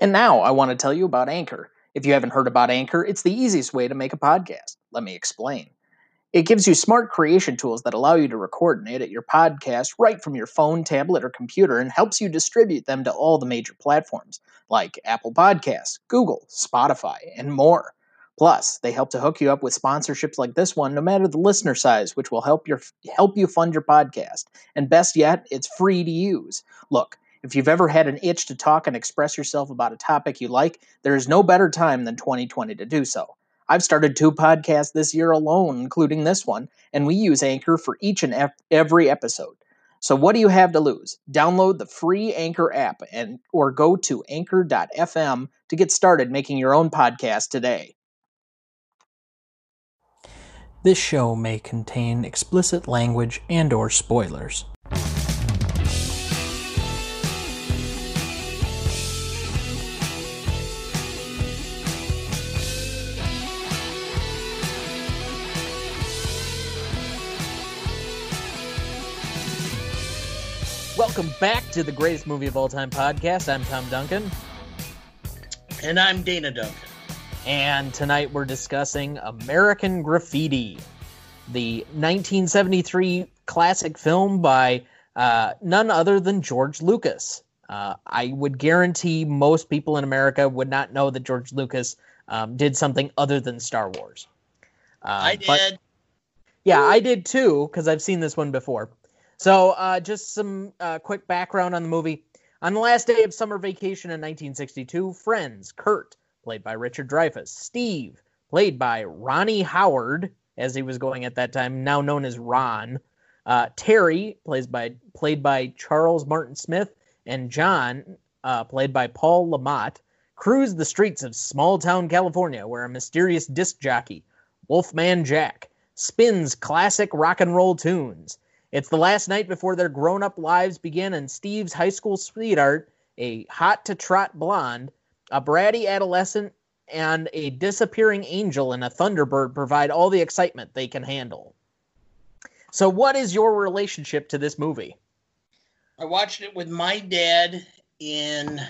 And now I want to tell you about Anchor. If you haven't heard about Anchor, it's the easiest way to make a podcast. Let me explain. It gives you smart creation tools that allow you to record and edit your podcast right from your phone, tablet, or computer and helps you distribute them to all the major platforms like Apple Podcasts, Google, Spotify, and more. Plus, they help to hook you up with sponsorships like this one, no matter the listener size, which will help your help you fund your podcast. And best yet, it's free to use. Look, if you've ever had an itch to talk and express yourself about a topic you like, there is no better time than 2020 to do so. I've started two podcasts this year alone, including this one, and we use Anchor for each and every episode. So what do you have to lose? Download the free Anchor app and or go to anchor.fm to get started making your own podcast today. This show may contain explicit language and or spoilers. Welcome back to the greatest movie of all time podcast. I'm Tom Duncan. And I'm Dana Duncan. And tonight we're discussing American Graffiti, the 1973 classic film by uh, none other than George Lucas. Uh, I would guarantee most people in America would not know that George Lucas um, did something other than Star Wars. Uh, I did. But, yeah, I did too, because I've seen this one before. So, uh, just some uh, quick background on the movie. On the last day of summer vacation in 1962, friends Curt played by Richard Dreyfuss. Steve, played by Ronny Howard, as he was going at that time, now known as Ron. Uh, Terry, plays by played by Charles Martin Smith, and John, uh, played by Paul Le Mat, cruise the streets of small town California, where a mysterious disc jockey, Wolfman Jack, spins classic rock and roll tunes. It's the last night before their grown up lives begin, and Steve's high school sweetheart, a hot to trot blonde, a bratty adolescent and a disappearing angel and a thunderbird provide all the excitement they can handle. So, what is your relationship to this movie? I watched it with my dad in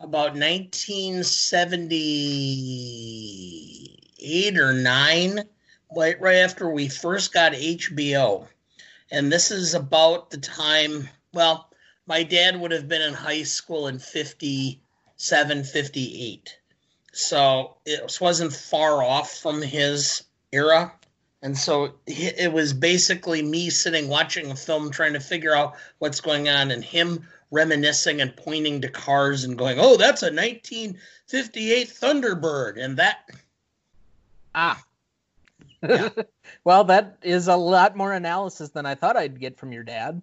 about 1978 or 9, right, right after we first got HBO. And this is about the time, well, my dad would have been in high school in 50 758. So it wasn't far off from his era. And so it was basically me sitting watching a film trying to figure out what's going on and him reminiscing and pointing to cars and going, oh, that's a 1958 Thunderbird. And that. Ah. Yeah. Well, that is a lot more analysis than I thought I'd get from your dad.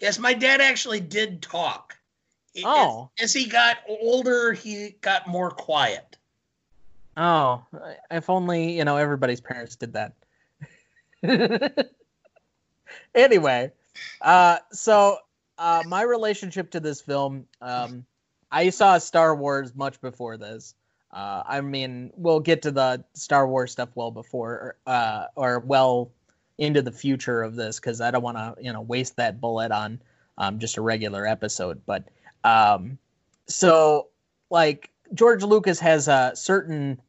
Yes, my dad actually did talk. Oh. As, as he got older, he got more quiet. Oh, if only, you know, everybody's parents did that. anyway, uh, so uh, my relationship to this film, um, I saw Star Wars much before this. Uh, I mean, we'll get to the Star Wars stuff well before, uh, or well into the future of this because I don't want to, you know, waste that bullet on um, just a regular episode. But um, so like George Lucas has a certain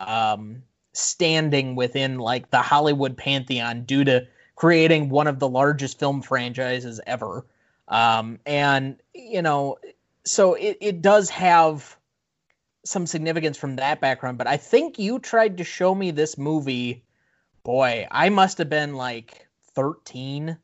um, standing within like the Hollywood pantheon due to creating one of the largest film franchises ever. Um, and you know, so it, it does have some significance from that background, but I think you tried to show me this movie. Boy, I must have been like 13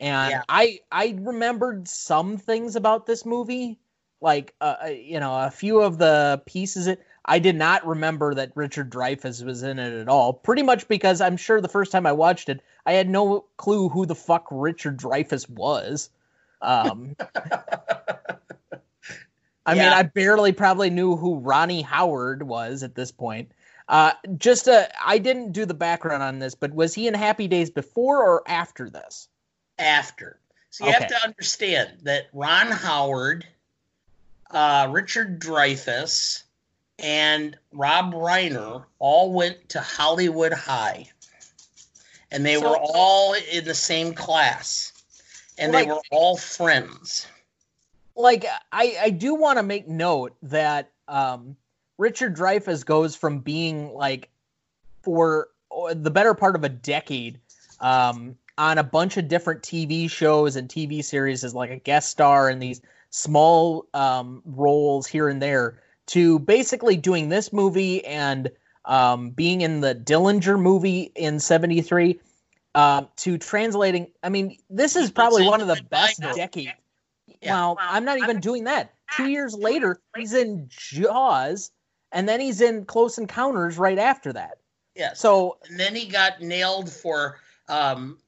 and yeah. I I remembered some things about this movie, like uh, uh, you know a few of the pieces. It I did not remember that Richard Dreyfuss was in it at all. Pretty much because I'm sure the first time I watched it, I had no clue who the fuck Richard Dreyfuss was. Um, I yeah. mean, I barely probably knew who Ronny Howard was at this point. Uh, just uh, I didn't do the background on this, but was he in Happy Days before or after this? after. So you okay. have to understand that Ron Howard, uh, Richard Dreyfuss, and Rob Reiner all went to Hollywood High. And they so, were all in the same class. And they were all friends. Like I I do want to make note that um, Richard Dreyfuss goes from being like for the better part of a decade um, on a bunch of different TV shows and TV series as like a guest star in these small um, roles here and there to basically doing this movie and um, being in the Dillinger movie in 73 uh, to translating. I mean, this is probably one of the best decades. Yeah. Well, I'm not even doing that. Two years later, he's in Jaws, and then he's in Close Encounters right after that. Yeah. So and then he got nailed for um,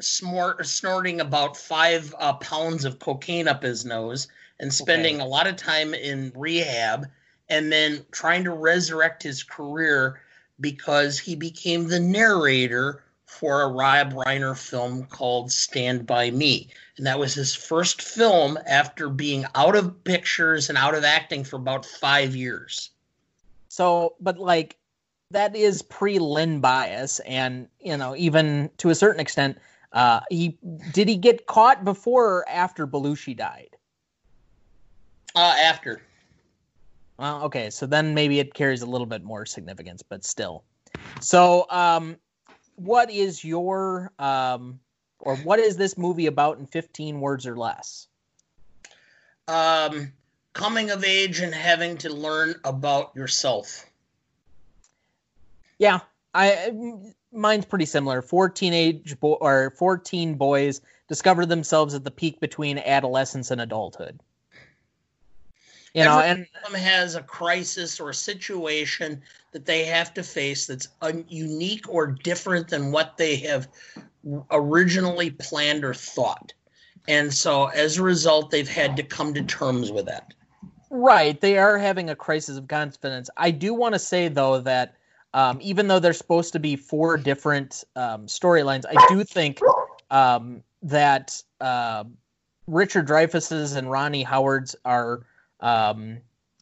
smort, snorting about five uh, pounds of cocaine up his nose and spending okay. a lot of time in rehab and then trying to resurrect his career because he became the narrator for a Rob Reiner film called Stand By Me. And that was his first film after being out of pictures and out of acting for about five years. So, but like, that is pre Len Bias. And, you know, even to a certain extent, uh, he did he get caught before or after Belushi died? Uh, after. Well, okay, so then maybe it carries a little bit more significance, but still. So, um, what is your um, or what is this movie about in 15 words or less? Um, coming of age and having to learn about yourself. Yeah, I mine's pretty similar. Four teenage bo- or fourteen boys discover themselves at the peak between adolescence and adulthood. You know, and has a crisis or a situation that they have to face that's un- unique or different than what they have originally planned or thought. And so as a result, they've had to come to terms with that. Right. They are having a crisis of confidence. I do want to say, though, that um, even though there's supposed to be four different um, storylines, I do think um, that uh, Richard Dreyfuss's and Ronny Howard's are um,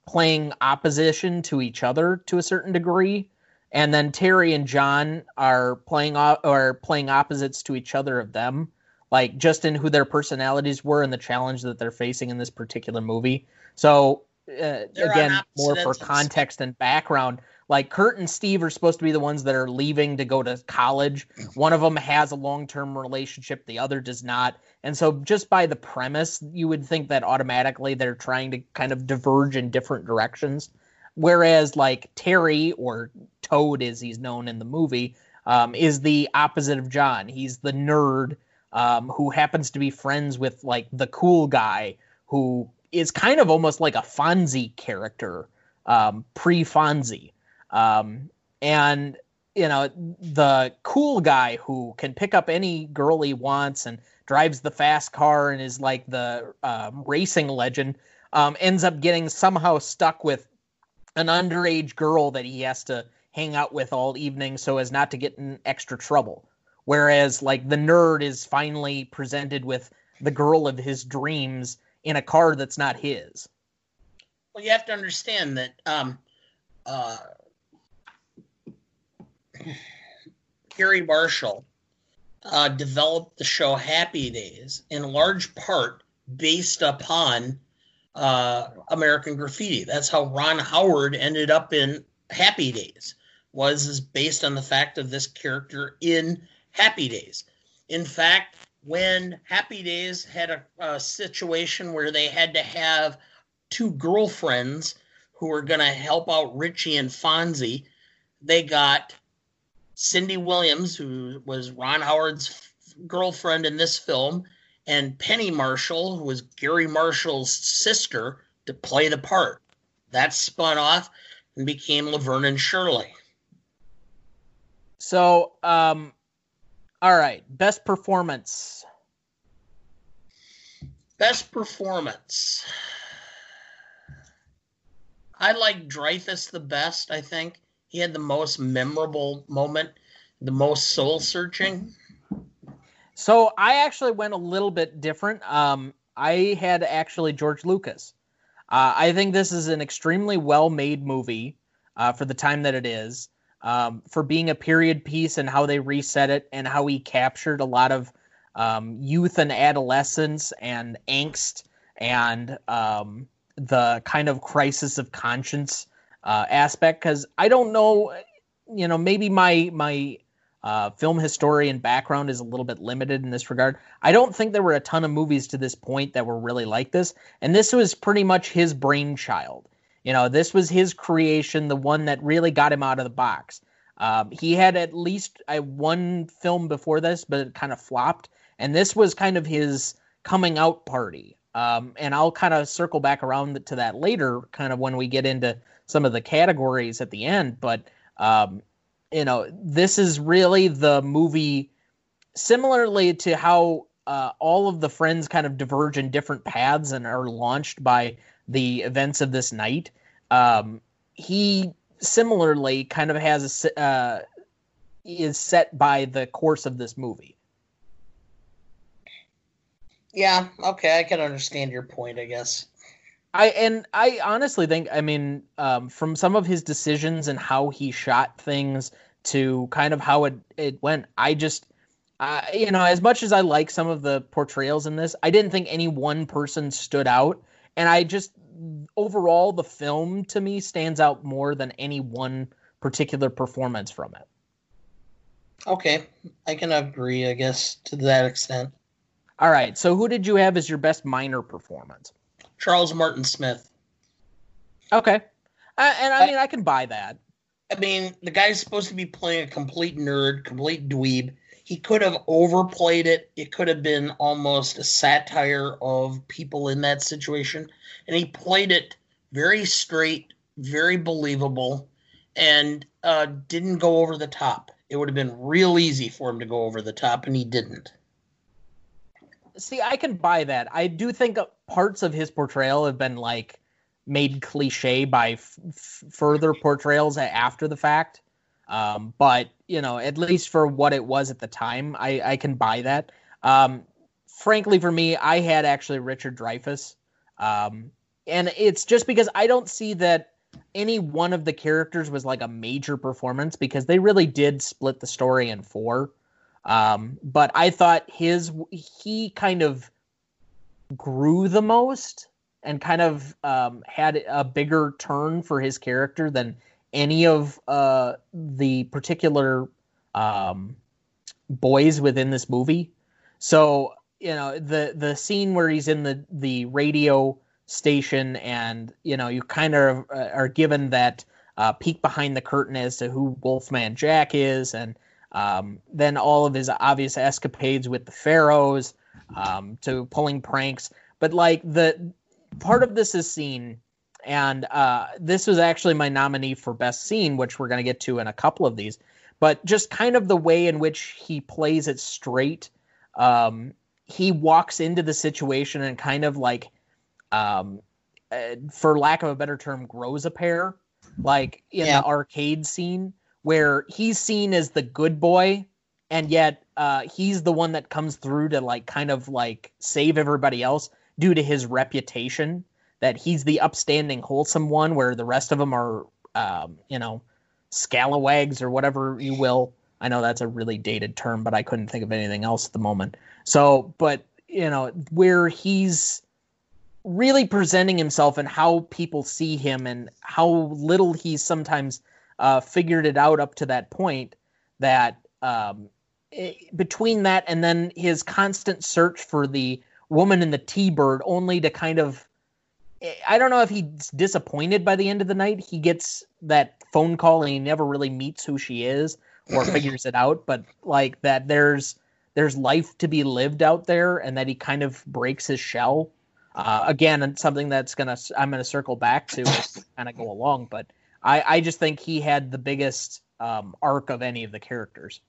playing opposition to each other to a certain degree, and then Terry and John are playing or playing opposites to each other of them, like just in who their personalities were and the challenge that they're facing in this particular movie. So uh, again, more for context and background like Curt and Steve are supposed to be the ones that are leaving to go to college. One of them has a long term relationship, the other does not. And so, just by the premise, you would think that automatically they're trying to kind of diverge in different directions. Whereas, like Terry, or Toad as he's known in the movie, um, is the opposite of John. He's the nerd um, who happens to be friends with like the cool guy who is kind of almost like a Fonzie character, um, pre Fonzie. Um, and you know the cool guy who can pick up any girl he wants and drives the fast car and is like the um, racing legend um, ends up getting somehow stuck with an underage girl that he has to hang out with all evening so as not to get in extra trouble. Whereas like the nerd is finally presented with the girl of his dreams in a car that's not his. Well you have to understand that um, uh, Garry Marshall uh, developed the show Happy Days in large part based upon uh, American Graffiti. That's how Ron Howard ended up in Happy Days. Was based on the fact of this character in Happy Days. In fact, when Happy Days had a, a situation where they had to have two girlfriends who were going to help out Richie and Fonzie, they got Cindy Williams, who was Ron Howard's girlfriend in this film, and Penny Marshall, who was Garry Marshall's sister, to play the part. That spun off and became Laverne and Shirley. So, um, all right, best performance. Best performance. I like Dreyfuss the best, I think he had the most memorable moment, the most soul searching. So I actually went a little bit different. Um, I had actually George Lucas. Uh, I think this is an extremely well made movie uh, for the time that it is, um, for being a period piece and how they reset it and how he captured a lot of um, youth and adolescence and angst and um, the kind of crisis of conscience uh, aspect. Because I don't know, you know, maybe my my uh, film historian background is a little bit limited in this regard. I don't think there were a ton of movies to this point that were really like this, and this was pretty much his brainchild. You know, this was his creation, the one that really got him out of the box. Um, he had at least a one film before this, but it kind of flopped, and this was kind of his coming out party. Um, and I'll kind of circle back around to that later, kind of when we get into some of the categories at the end. But um, you know, this is really the movie, similarly to how uh, all of the friends kind of diverge in different paths and are launched by the events of this night. Um, he similarly kind of has a uh, is set by the course of this movie. Yeah, okay, I can understand your point, I guess. I and I honestly think I mean um, from some of his decisions and how he shot things to kind of how it it went. I just uh, you know as much as I like some of the portrayals in this, I didn't think any one person stood out, and I just overall the film to me stands out more than any one particular performance from it. Okay, I can agree, I guess, to that extent. All right, so who did you have as your best minor performance? Charles Martin Smith. Okay. And I mean, I, I can buy that. I mean, the guy's supposed to be playing a complete nerd, complete dweeb. He could have overplayed it. It could have been almost a satire of people in that situation. And he played it very straight, very believable, and uh, didn't go over the top. It would have been real easy for him to go over the top, and he didn't. See, I can buy that. I do think parts of his portrayal have been like made cliche by f- further portrayals after the fact. Um, but you know, at least for what it was at the time, I, I can buy that. Um, frankly, for me, I had actually Richard Dreyfuss, um, and it's just because I don't see that any one of the characters was like a major performance because they really did split the story in four. Um, but I thought his he kind of grew the most and kind of um, had a bigger turn for his character than any of uh, the particular um, boys within this movie. So you know the the scene where he's in the the radio station and you know you kind of uh, are given that uh, peek behind the curtain as to who Wolfman Jack is and um, then all of his obvious escapades with the pharaohs, um, to pulling pranks. But like the part of this is scene, and uh, this was actually my nominee for best scene, which we're going to get to in a couple of these. But just kind of the way in which he plays it straight. Um, he walks into the situation and kind of like, um, uh, for lack of a better term, grows a pair, like in yeah. the arcade scene where he's seen as the good boy and yet uh, he's the one that comes through to like kind of like save everybody else due to his reputation that he's the upstanding wholesome one where the rest of them are um, you know scalawags or whatever you will. I know that's a really dated term but i couldn't think of anything else at the moment. So but you know where he's really presenting himself and how people see him and how little he's sometimes uh, figured it out up to that point that um, between that and then his constant search for the woman in the T-bird only to kind of I don't know if he's disappointed by the end of the night. He gets that phone call and he never really meets who she is or figures it out, but like that there's there's life to be lived out there and that he kind of breaks his shell. Uh, again, and something that's gonna I'm gonna circle back to and kind of go along, but I, I just think he had the biggest um, arc of any of the characters.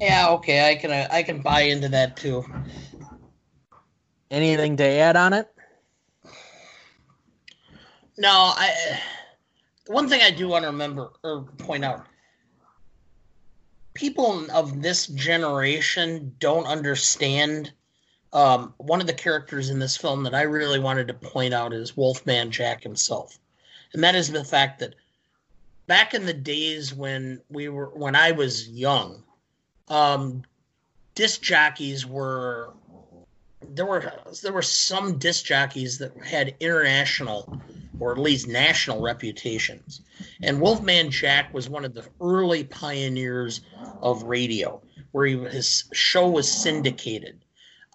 Yeah, okay, I can I can buy into that too. Anything to add on it? No, I. One thing I do want to remember or point out: people of this generation don't understand. Um, one of the characters in this film that I really wanted to point out is Wolfman Jack himself and that is the fact that back in the days when we were when I was young, um, disc jockeys were there were there were some disc jockeys that had international or at least national reputations. And Wolfman Jack was one of the early pioneers of radio, where he, his show was syndicated.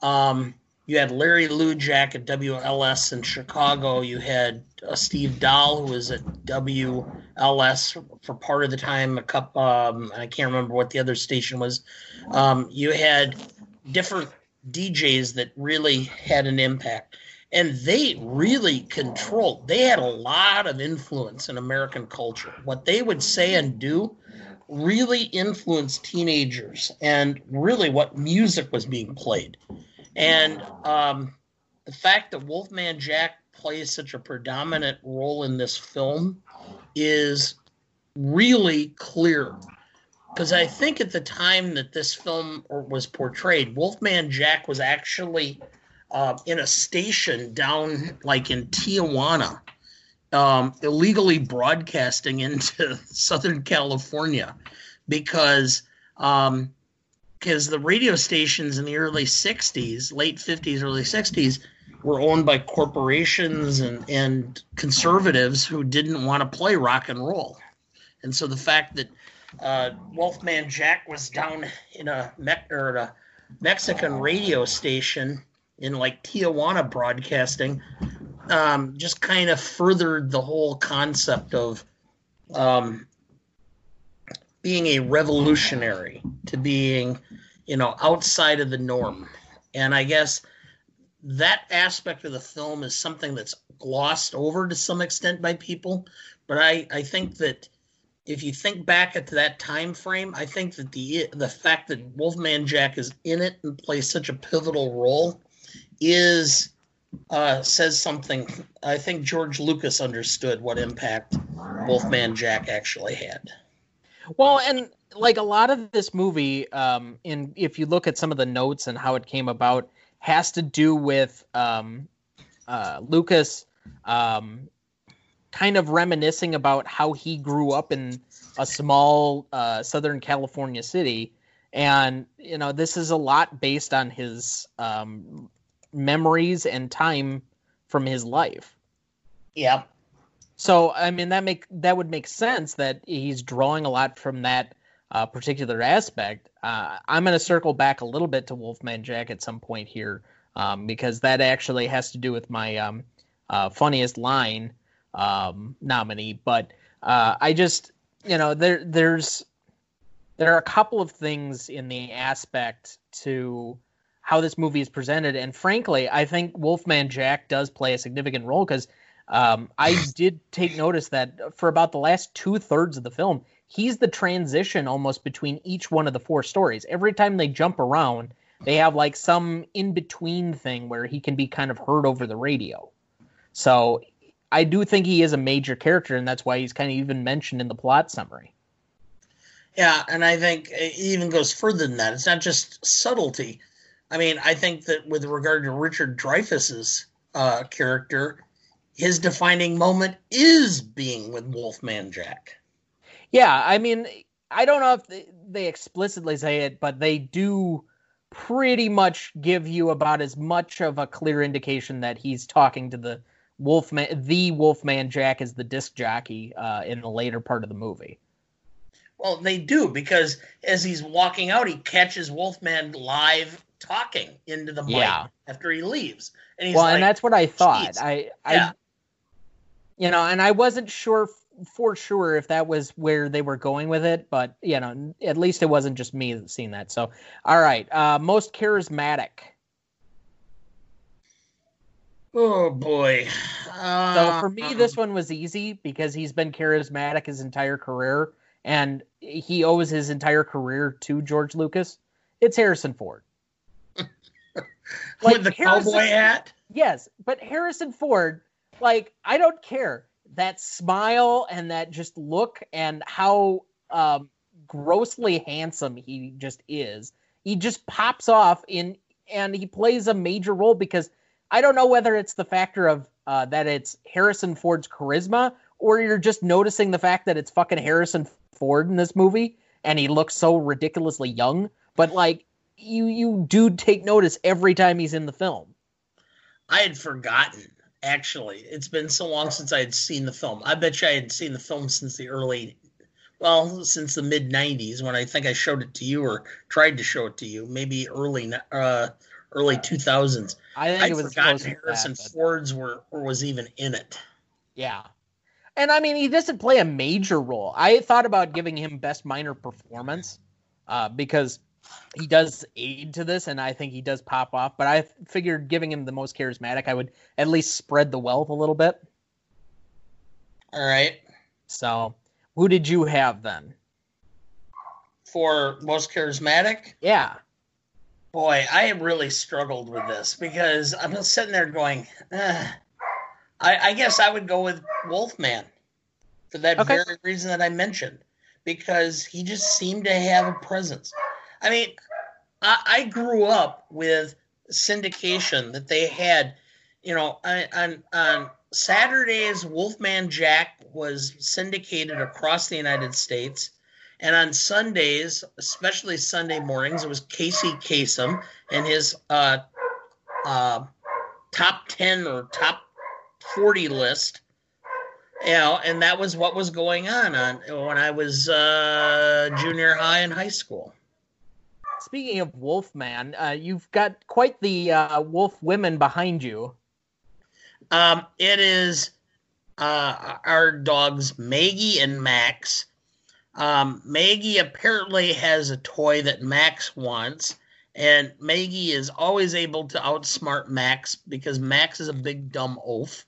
Um, you had Larry Lujack at WLS in Chicago. You had uh, Steve Dahl, who was at WLS for part of the time. A couple, um, I can't remember what the other station was. Um, you had different DJs that really had an impact, and they really controlled. They had a lot of influence in American culture. What they would say and do really influenced teenagers, and really what music was being played. And um, the fact that Wolfman Jack plays such a predominant role in this film is really clear. Because I think at the time that this film was portrayed, Wolfman Jack was actually uh, in a station down like in Tijuana, um, illegally broadcasting into Southern California because um, because the radio stations in the early 60s, late 50s, early 60s were owned by corporations and, and conservatives who didn't want to play rock and roll. And so the fact that uh, Wolfman Jack was down in a, Me- or a Mexican radio station in like Tijuana broadcasting um, just kind of furthered the whole concept of um, being a revolutionary to being, you know, outside of the norm. And I guess that aspect of the film is something that's glossed over to some extent by people. But I, I think that if you think back at that time frame, I think that the the fact that Wolfman Jack is in it and plays such a pivotal role is uh, says something. I think George Lucas understood what impact Wolfman Jack actually had. Well, and like a lot of this movie, um, in if you look at some of the notes and how it came about, has to do with um, uh, Lucas um, kind of reminiscing about how he grew up in a small uh, Southern California city, and you know this is a lot based on his um, memories and time from his life. Yeah. So I mean that make that would make sense that he's drawing a lot from that uh, particular aspect. Uh, I'm going to circle back a little bit to Wolfman Jack at some point here um, because that actually has to do with my um, uh, funniest line um, nominee. But uh, I just you know there there's there are a couple of things in the aspect to how this movie is presented, and frankly, I think Wolfman Jack does play a significant role because um, I did take notice that for about the last two thirds of the film, he's the transition almost between each one of the four stories. Every time they jump around, they have like some in between thing where he can be kind of heard over the radio. So I do think he is a major character, and that's why he's kind of even mentioned in the plot summary. Yeah, and I think it even goes further than that. It's not just subtlety. I mean, I think that with regard to Richard Dreyfuss's uh, character, his defining moment is being with Wolfman Jack. Yeah, I mean, I don't know if they, explicitly say it, but they do pretty much give you about as much of a clear indication that he's talking to the Wolfman, the Wolfman Jack as the disc jockey uh, in the later part of the movie. Well, they do because as he's walking out, he catches Wolfman live talking into the mic yeah. after he leaves, and he's well, like, and that's what I thought. I, yeah. You know, and I wasn't sure for sure if that was where they were going with it, but you know, at least it wasn't just me seeing that. So, all right, uh, most charismatic. Oh boy. Uh, so for me, this one was easy because he's been charismatic his entire career, and he owes his entire career to George Lucas. It's Harrison Ford. like With the Harrison, cowboy hat. Yes, but Harrison Ford like I don't care that smile and that just look and how um, grossly handsome he just is. He just pops off in and he plays a major role because I don't know whether it's the factor of uh, that it's Harrison Ford's charisma or you're just noticing the fact that it's fucking Harrison Ford in this movie and he looks so ridiculously young. But like you you do take notice every time he's in the film. I had forgotten. Actually, it's been so long since I had seen the film. I bet you I had seen the film since the early, well, since the mid '90s when I think I showed it to you or tried to show it to you. Maybe early, uh, early 2000s. I think I'd it was forgotten Harrison that, but- Ford's were or was even in it. Yeah. And I mean, he doesn't play a major role. I thought about giving him best minor performance uh, because he does aid to this, and I think he does pop off. But I figured giving him the most charismatic, I would at least spread the wealth a little bit. All right. So, who did you have then? For most charismatic, Yeah. boy, I have really struggled with this because I'm just sitting there going, "Ugh." I, I guess I would go with Wolfman for that Okay. very reason that I mentioned because he just seemed to have a presence. I mean, I, I grew up with syndication that they had, you know, on, on, Saturdays, Wolfman Jack was syndicated across the United States. And on Sundays, especially Sunday mornings, it was Casey Kasem and his uh, uh, top 10 or top 40 list. You know, and that was what was going on, on when I was uh, junior high and high school. Speaking of Wolfman, uh, you've got quite the uh, wolf women behind you. Um, it is uh, our dogs Maggie and Max. Um, Maggie apparently has a toy that Max wants, and Maggie is always able to outsmart Max because Max is a big dumb oaf.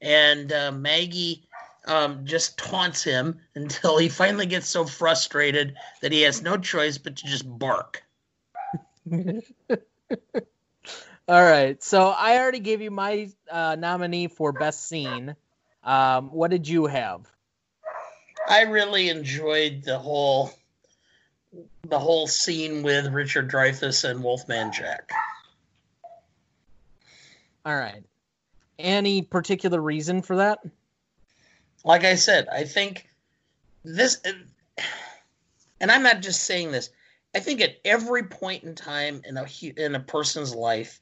And uh, Maggie um, just taunts him until he finally gets so frustrated that he has no choice but to just bark. All right. So I already gave you my uh, nominee for best scene. Um, what did you have? I really enjoyed the whole the whole scene with Richard Dreyfuss and Wolfman Jack. All right. Any particular reason for that? Like I said, I think this and I'm not just saying this. I think at every point in time in a in a person's life,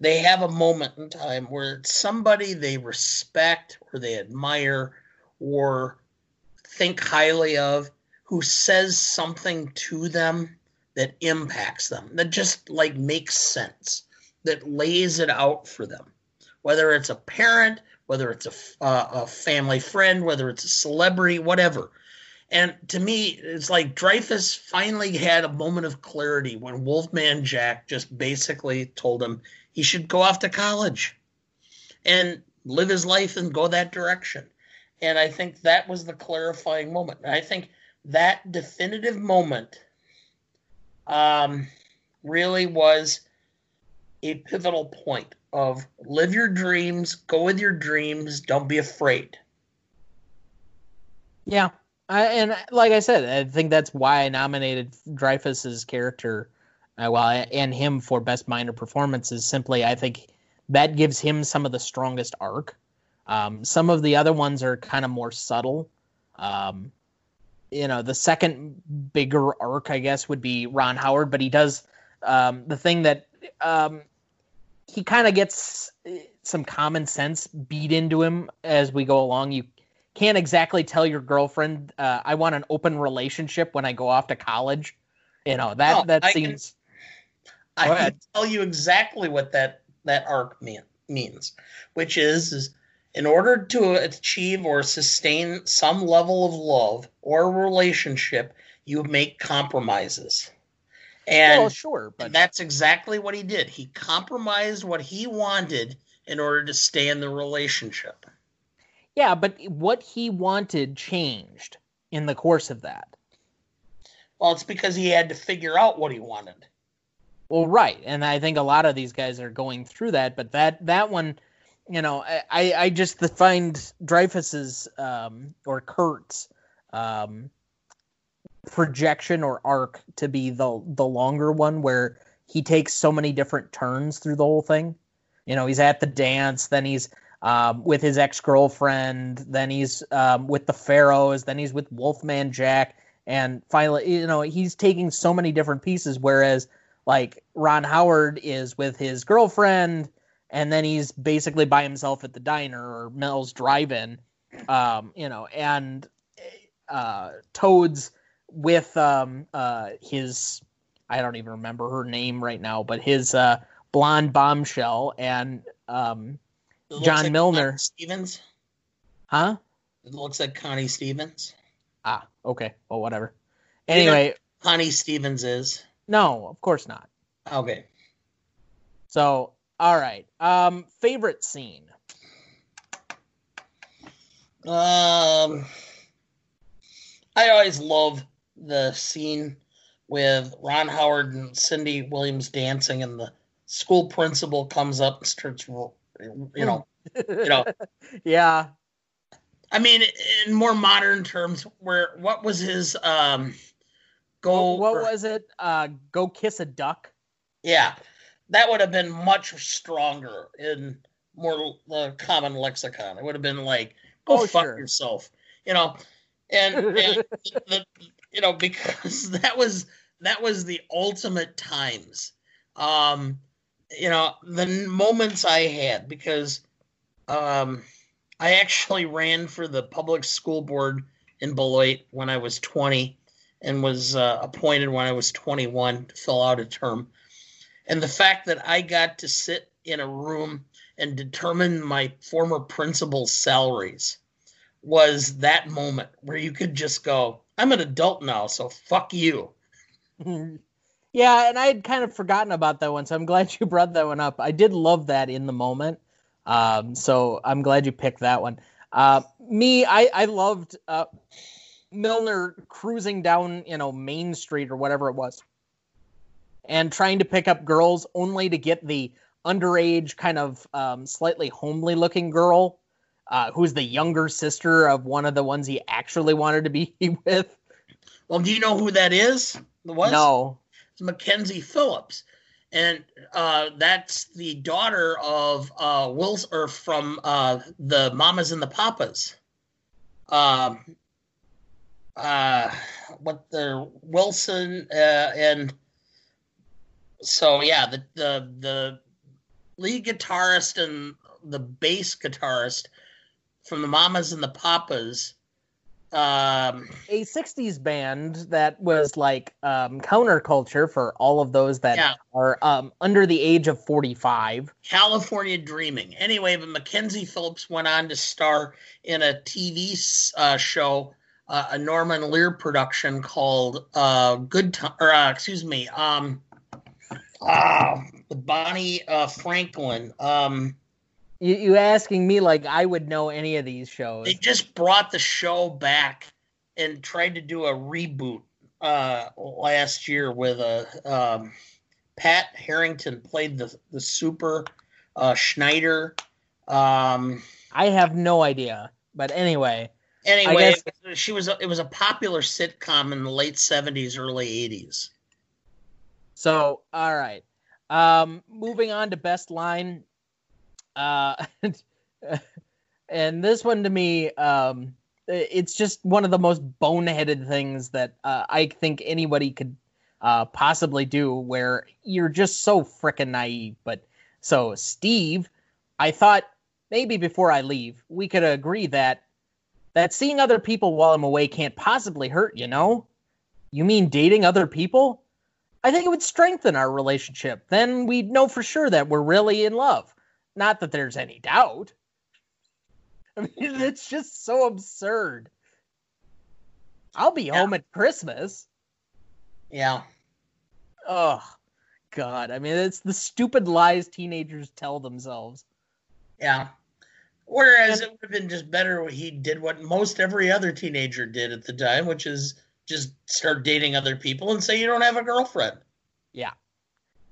they have a moment in time where it's somebody they respect or they admire or think highly of who says something to them that impacts them, that just like makes sense, that lays it out for them. Whether it's a parent, whether it's a, uh, a family friend, whether it's a celebrity, whatever. And to me, it's like Dreyfuss finally had a moment of clarity when Wolfman Jack just basically told him he should go off to college and live his life and go that direction. And I think that was the clarifying moment. And I think that definitive moment um, really was a pivotal point of live your dreams, go with your dreams, don't be afraid. Yeah. I, and like I said, I think that's why I nominated Dreyfuss's character, uh, well, and him for best minor performances. Simply, I think that gives him some of the strongest arc. Um, some of the other ones are kind of more subtle. Um, you know, the second bigger arc, I guess, would be Ron Howard, but he does um, the thing that um, he kind of gets uh, some common sense beat into him as we go along. You can't exactly tell your girlfriend, uh, "I want an open relationship" when I go off to college. You know that No, that I can- seems I Go can tell you exactly what that that arc mean, means, which is, is in order to achieve or sustain some level of love or relationship, you make compromises. And well, sure, but that's exactly what he did. He compromised what he wanted in order to stay in the relationship. yeah, but what he wanted changed in the course of that. Well, it's because he had to figure out what he wanted. Well, right, and I think a lot of these guys are going through that, but that that one, you know, I I I just find Dreyfuss's um, or Curt's um, projection or arc to be the the longer one, where he takes so many different turns through the whole thing. You know, he's at the dance, then he's um, with his ex girlfriend, then he's um, with the Pharaohs, then he's with Wolfman Jack, and finally, you know, he's taking so many different pieces. Whereas like Ron Howard is with his girlfriend, and then he's basically by himself at the diner or Mel's Drive-In, um, you know, and uh, Toad's with um, uh, his I don't even remember her name right now, but his uh, blonde bombshell and um, John like Milner. Connie Stevens. Huh? It looks like Connie Stevens. Ah, okay. Well, whatever. Anyway, Connie Stevens is. no, of course not. Okay. So, all right. Um, favorite scene. Um, I always love the scene with Ron Howard and Cindy Williams dancing, and the school principal comes up and starts, you know, you know. yeah. I mean, in more modern terms, where what was his um, go? What, what was it? Uh, go kiss a duck. Yeah, that would have been much stronger in more the common lexicon. It would have been like, "Go Oh, fuck sure. yourself," you know, and, and the, you know because that was that was the ultimate times. Um, you know, the moments I had because um, I actually ran for the public school board in Beloit when I was 20 and was uh, appointed when I was 21 to fill out a term. And the fact that I got to sit in a room and determine my former principal's salaries was that moment where you could just go, I'm an adult now, so fuck you. yeah, and I had kind of forgotten about that one, so I'm glad you brought that one up. I did love that in the moment. Um, so I'm glad you picked that one. Uh, me, I, I loved uh, Milner cruising down, you know, Main Street or whatever it was, and trying to pick up girls only to get the underage, kind of um, slightly homely looking girl, uh, who's the younger sister of one of the ones he actually wanted to be with. Well, do you know who that is? The was? No. It's Mackenzie Phillips. And uh, that's the daughter of uh, Wills, or from uh, the Mamas and the Papas. Um, uh, what the Wilson uh, and so yeah, the the the lead guitarist and the bass guitarist from the Mamas and the Papas. Um, a 60s band that was like um, counterculture for all of those that Yeah. are um, under the age of 45. California Dreaming. Anyway, but Mackenzie Phillips went on to star in a TV uh, show, uh, a Norman Lear production called uh, Good Time, or uh, excuse me, um, uh, with Bonnie uh, Franklin. Um, You, you asking me like I would know any of these shows. they just brought the show back and tried to do a reboot uh, last year with a um, Pat Harrington played the the super uh, Schneider. Um, I have no idea. But anyway, Anyway, guess- she was a, it was a popular sitcom in the late seventies, early eighties. so all right. Um, moving on to best line. Uh, and this one to me, um, it's just one of the most boneheaded things that uh, I think anybody could uh, possibly do where you're just so freaking naive. But so, Steve, I thought maybe before I leave, we could agree that that seeing other people while I'm away can't possibly hurt, you know? You mean dating other people? I think it would strengthen our relationship. Then we'd know for sure that we're really in love. Not that there's any doubt. I mean, it's just so absurd. I'll be Yeah. home at Christmas. Yeah, Oh, God. I mean, it's the stupid lies teenagers tell themselves. yeah. Whereas it would have been just better he did what most every other teenager did at the time, which is just start dating other people and say you don't have a girlfriend. Yeah.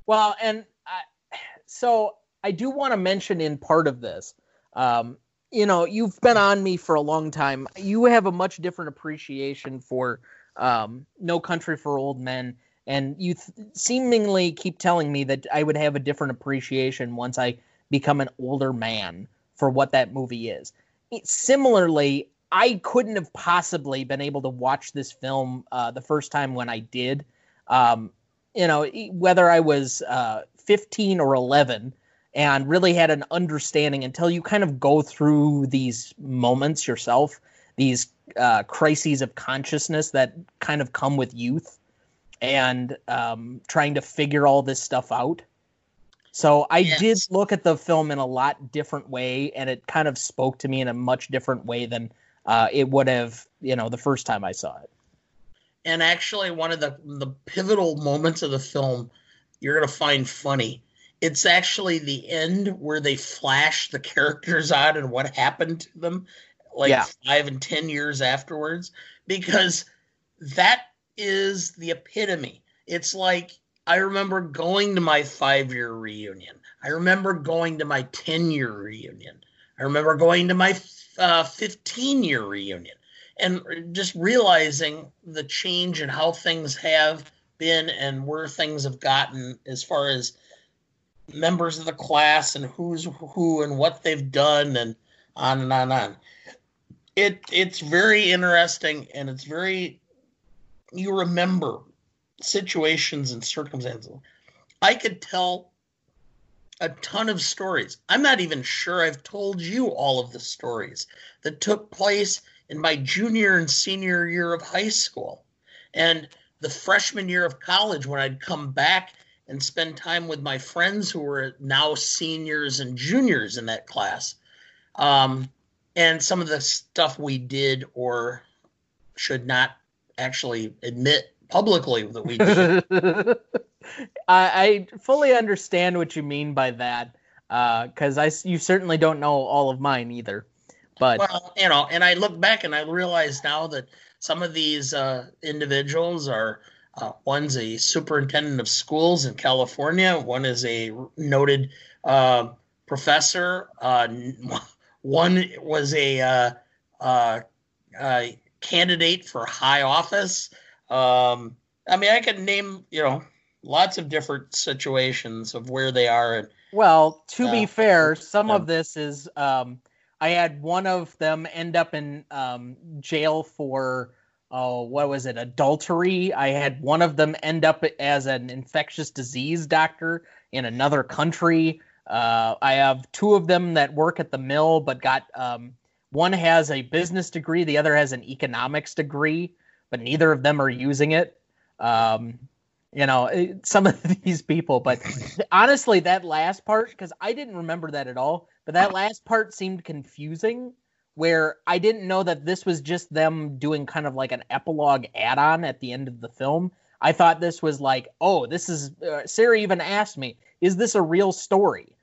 Well, and I, so I do want to mention in part of this, um, you know, you've been on me for a long time. You have a much different appreciation for um, No Country for Old Men, and you th- seemingly keep telling me that I would have a different appreciation once I become an older man for what that movie is. It- similarly, I couldn't have possibly been able to watch this film uh, the first time when I did. Um, you know, whether I was uh, 15 or 11 and really had an understanding until you kind of go through these moments yourself, these uh, crises of consciousness that kind of come with youth and um, trying to figure all this stuff out. So I yes. did look at the film in a lot different way, and it kind of spoke to me in a much different way than uh, it would have, you know, the first time I saw it. And actually, one of the the pivotal moments of the film you're gonna find funny. It's actually the end where they flash the characters out and what happened to them, like yeah. five and ten years afterwards, because that is the epitome. It's like I remember going to my five year reunion. I remember going to my 10 year reunion. I remember going to my uh, 15 year reunion and just realizing the change and how things have been and where things have gotten as far as members of the class and who's who and what they've done and on and on and on. It it's very interesting and it's very you remember situations and circumstances. I could tell a ton of stories. I'm not even sure I've told you all of the stories that took place in my junior and senior year of high school and the freshman year of college when I'd come back and spend time with my friends who were now seniors and juniors in that class. Um, and some of the stuff we did or should not actually admit publicly that we did. I, I, fully understand what you mean by that because uh, I you certainly don't know all of mine either. But well, you know, and I look back and I realize now that some of these uh, individuals are uh, one's a superintendent of schools in California, one is a noted uh, professor, uh, one was a uh, candidate for high office. Um, I mean, I could name you know lots of different situations of where they are. And, well, to uh, be fair, some of this is um, I had one of them end up in um, jail for oh, what was it, adultery. I had one of them end up as an infectious disease doctor in another country. Uh, I have two of them that work at the mill, but got um, one has a business degree, the other has an economics degree, but neither of them are using it. Um, you know, eh, some of these people, but honestly, that last part, because I didn't remember that at all, but that last part seemed confusing where I didn't know that this was just them doing kind of like an epilogue add on at the end of the film. I thought this was like, oh, this is, uh, Sarah even asked me, is this a real story?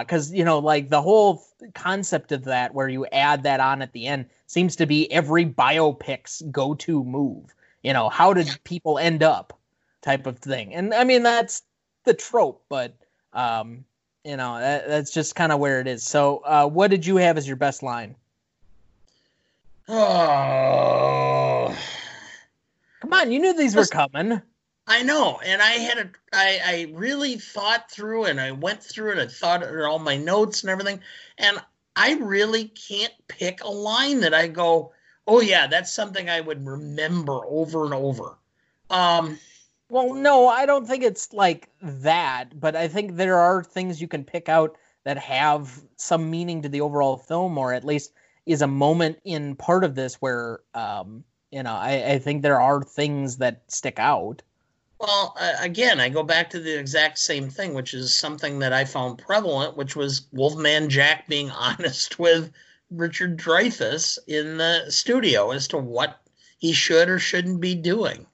because uh, you know like the whole concept of that where you add that on at the end seems to be every biopic's go-to move. You know how did people end up type of thing. And i mean that's the trope but um you know that, that's just kind of where it is. So uh what did you have as your best line oh come on you knew these were coming I know, and I had a, I, I really thought through, and I went through it. I thought of all my notes and everything, and I really can't pick a line that I go, oh yeah, that's something I would remember over and over. Um, well, no, I don't think it's like that, but I think there are things you can pick out that have some meaning to the overall film, or at least is a moment in part of this where, um, you know, I, I think there are things that stick out. Well, uh, again, I go back to the exact same thing, which is something that I found prevalent, which was Wolfman Jack being honest with Richard Dreyfuss in the studio as to what he should or shouldn't be doing.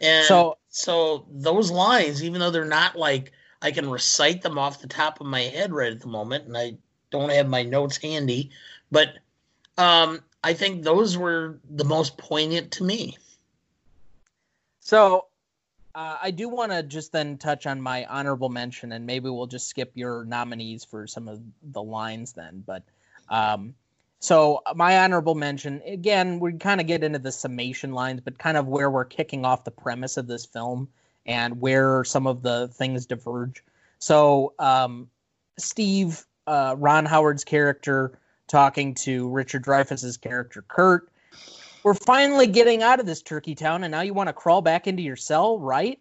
And so, so those lines, even though they're not like I can recite them off the top of my head right at the moment, and I don't have my notes handy, but um, I think those were the most poignant to me. So uh, I do want to just then touch on my honorable mention, and maybe we'll just skip your nominees for some of the lines then. But um, so my honorable mention again, we kind of get into the summation lines, but kind of where we're kicking off the premise of this film and where some of the things diverge. So um, Steve, uh, Ron Howard's character, talking to Richard Dreyfuss's character Curt we're finally getting out of this turkey town and now you want to crawl back into your cell right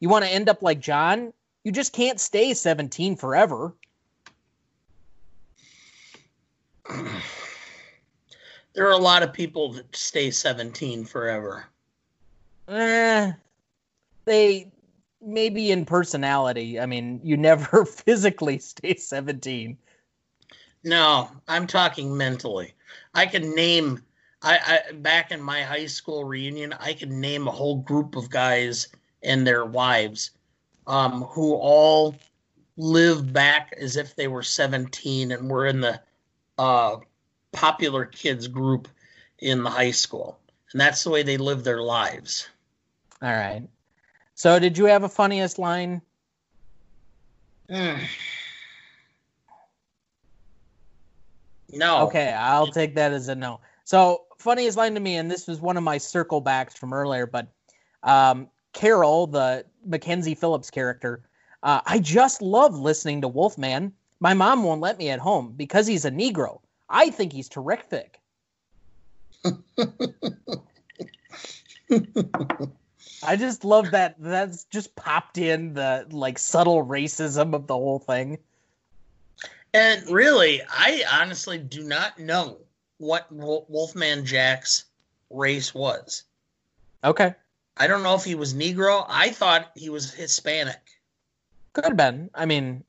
You want to end up like John? You just can't stay 17 forever. There are a lot of people that stay 17 forever. Eh, they maybe in personality. I mean, you never physically stay 17. No, I'm talking mentally. I can name I, I back in my high school reunion, I can name a whole group of guys and their wives um, who all live back as if they were 17 and were in the uh, popular kids group in the high school. And that's the way they live their lives. All right. So, did you have a funniest line? No. Okay, I'll take that as a no. So, funniest line to me, and this was one of my circle backs from earlier, but um, Carol, the Mackenzie Phillips character, uh, I just love listening to Wolfman. My mom won't let me at home because he's a Negro. I think he's terrific. I just love that. That's just popped in the like subtle racism of the whole thing. And really, I honestly do not know what Wolfman Jack's race was. Okay. I don't know if he was Negro. I thought he was Hispanic. Could have been. I mean,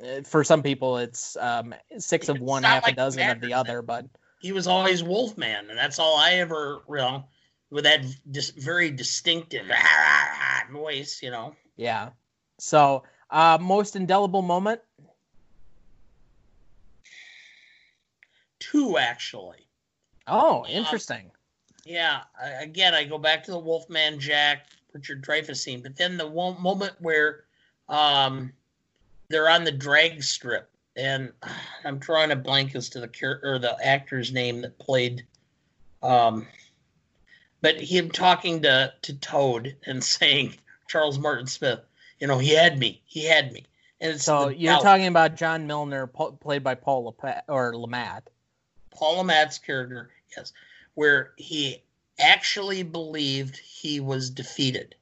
eh, for some people, it's um, six of one, half like a dozen of the other. But he was always Wolfman, and that's all I ever, you know, with that just very distinctive voice, you know. Yeah. So, uh, most indelible moment. Two actually. Oh, interesting. Um, yeah. Again, I go back to the Wolfman Jack Richard Dreyfuss scene, but then the one moment where um, they're on the drag strip, and I'm drawing a blank as to the character or the actor's name that played. Um, but him talking to to Toad and saying Charles Martin Smith, you know, he had me, he had me. And so you're doubt. talking about John Milner, po- played by Paul LePat, or Le Mat. Paul Le Mat's character, yes, where he actually believed he was defeated,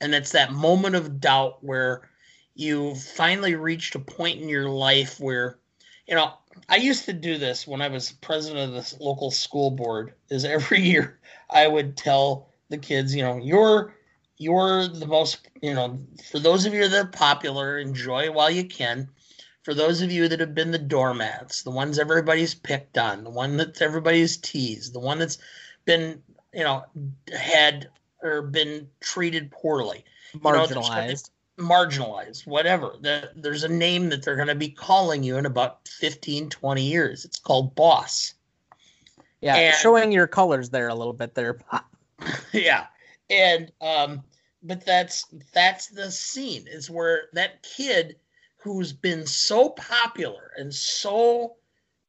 and it's that moment of doubt where you finally reached a point in your life where, you know, I used to do this when I was president of this local school board. Is every year I would tell the kids, you know, you're you're the most, you know, for those of you that are popular, enjoy while you can. For those of you that have been the doormats, the ones everybody's picked on, the one that everybody's teased, the one that's been, you know, had or been treated poorly, marginalized, you know, marginalized, whatever. The, there's a name that they're going to be calling you in about 15, 20 years. It's called boss. Yeah, and, showing your colors there a little bit there. yeah. And um but that's that's the scene is where that kid who's been so popular and so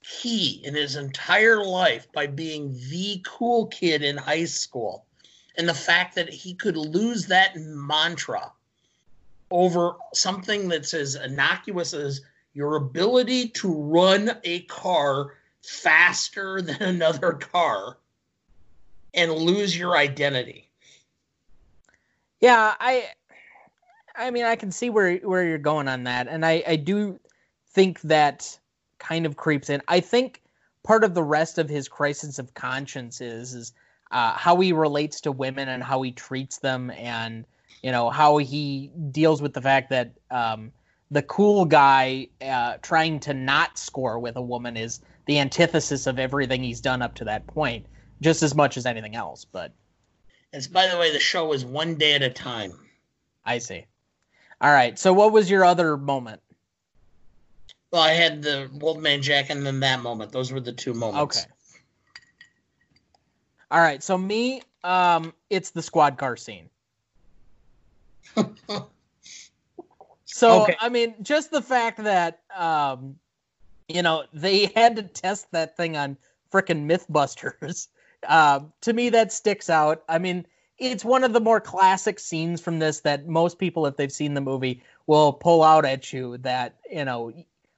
key in his entire life by being the cool kid in high school and the fact that he could lose that mantra over something that's as innocuous as your ability to run a car faster than another car and lose your identity. Yeah, I I mean I can see where where you're going on that and I I do think that kind of creeps in. I think part of the rest of his crisis of conscience is is uh, how he relates to women and how he treats them and you know how he deals with the fact that um, the cool guy uh, trying to not score with a woman is the antithesis of everything he's done up to that point, just as much as anything else. But it's by the way, the show is one day at a time. I see. All right. So, what was your other moment? Well, I had the Wolfman Jack and then that moment. Those were the two moments. Okay. All right. So me, um, it's the squad car scene. so okay. I mean, just the fact that um, you know, they had to test that thing on freaking Mythbusters. Uh, to me, that sticks out. I mean, it's one of the more classic scenes from this that most people, if they've seen the movie, will pull out at you. That you know,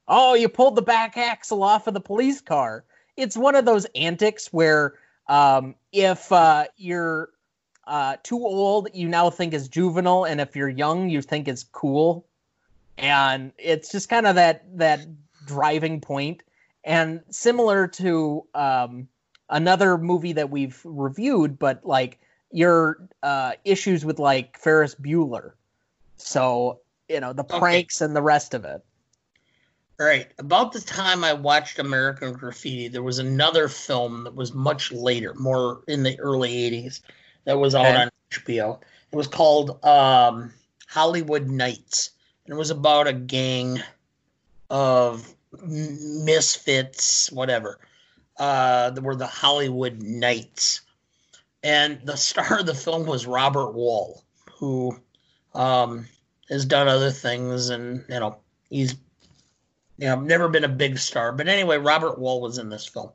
oh, you pulled the back axle off of the police car. It's one of those antics where um, if uh, you're uh, too old, you now think is juvenile, and if you're young, you think is cool. And it's just kind of that that driving point. And similar to um, another movie that we've reviewed, but like your uh, issues with like Ferris Bueller. So you know the pranks okay. and the rest of it. Right. About the time I watched American Graffiti, there was another film that was much later, more in the early 80s, that was okay. on HBO. It was called um, Hollywood Knights. And it was about a gang of misfits, whatever. Uh, that were the Hollywood Knights. And the star of the film was Robert Wuhl, who um, has done other things and, you know, he's you know, never been a big star. But anyway, Robert Wuhl was in this film.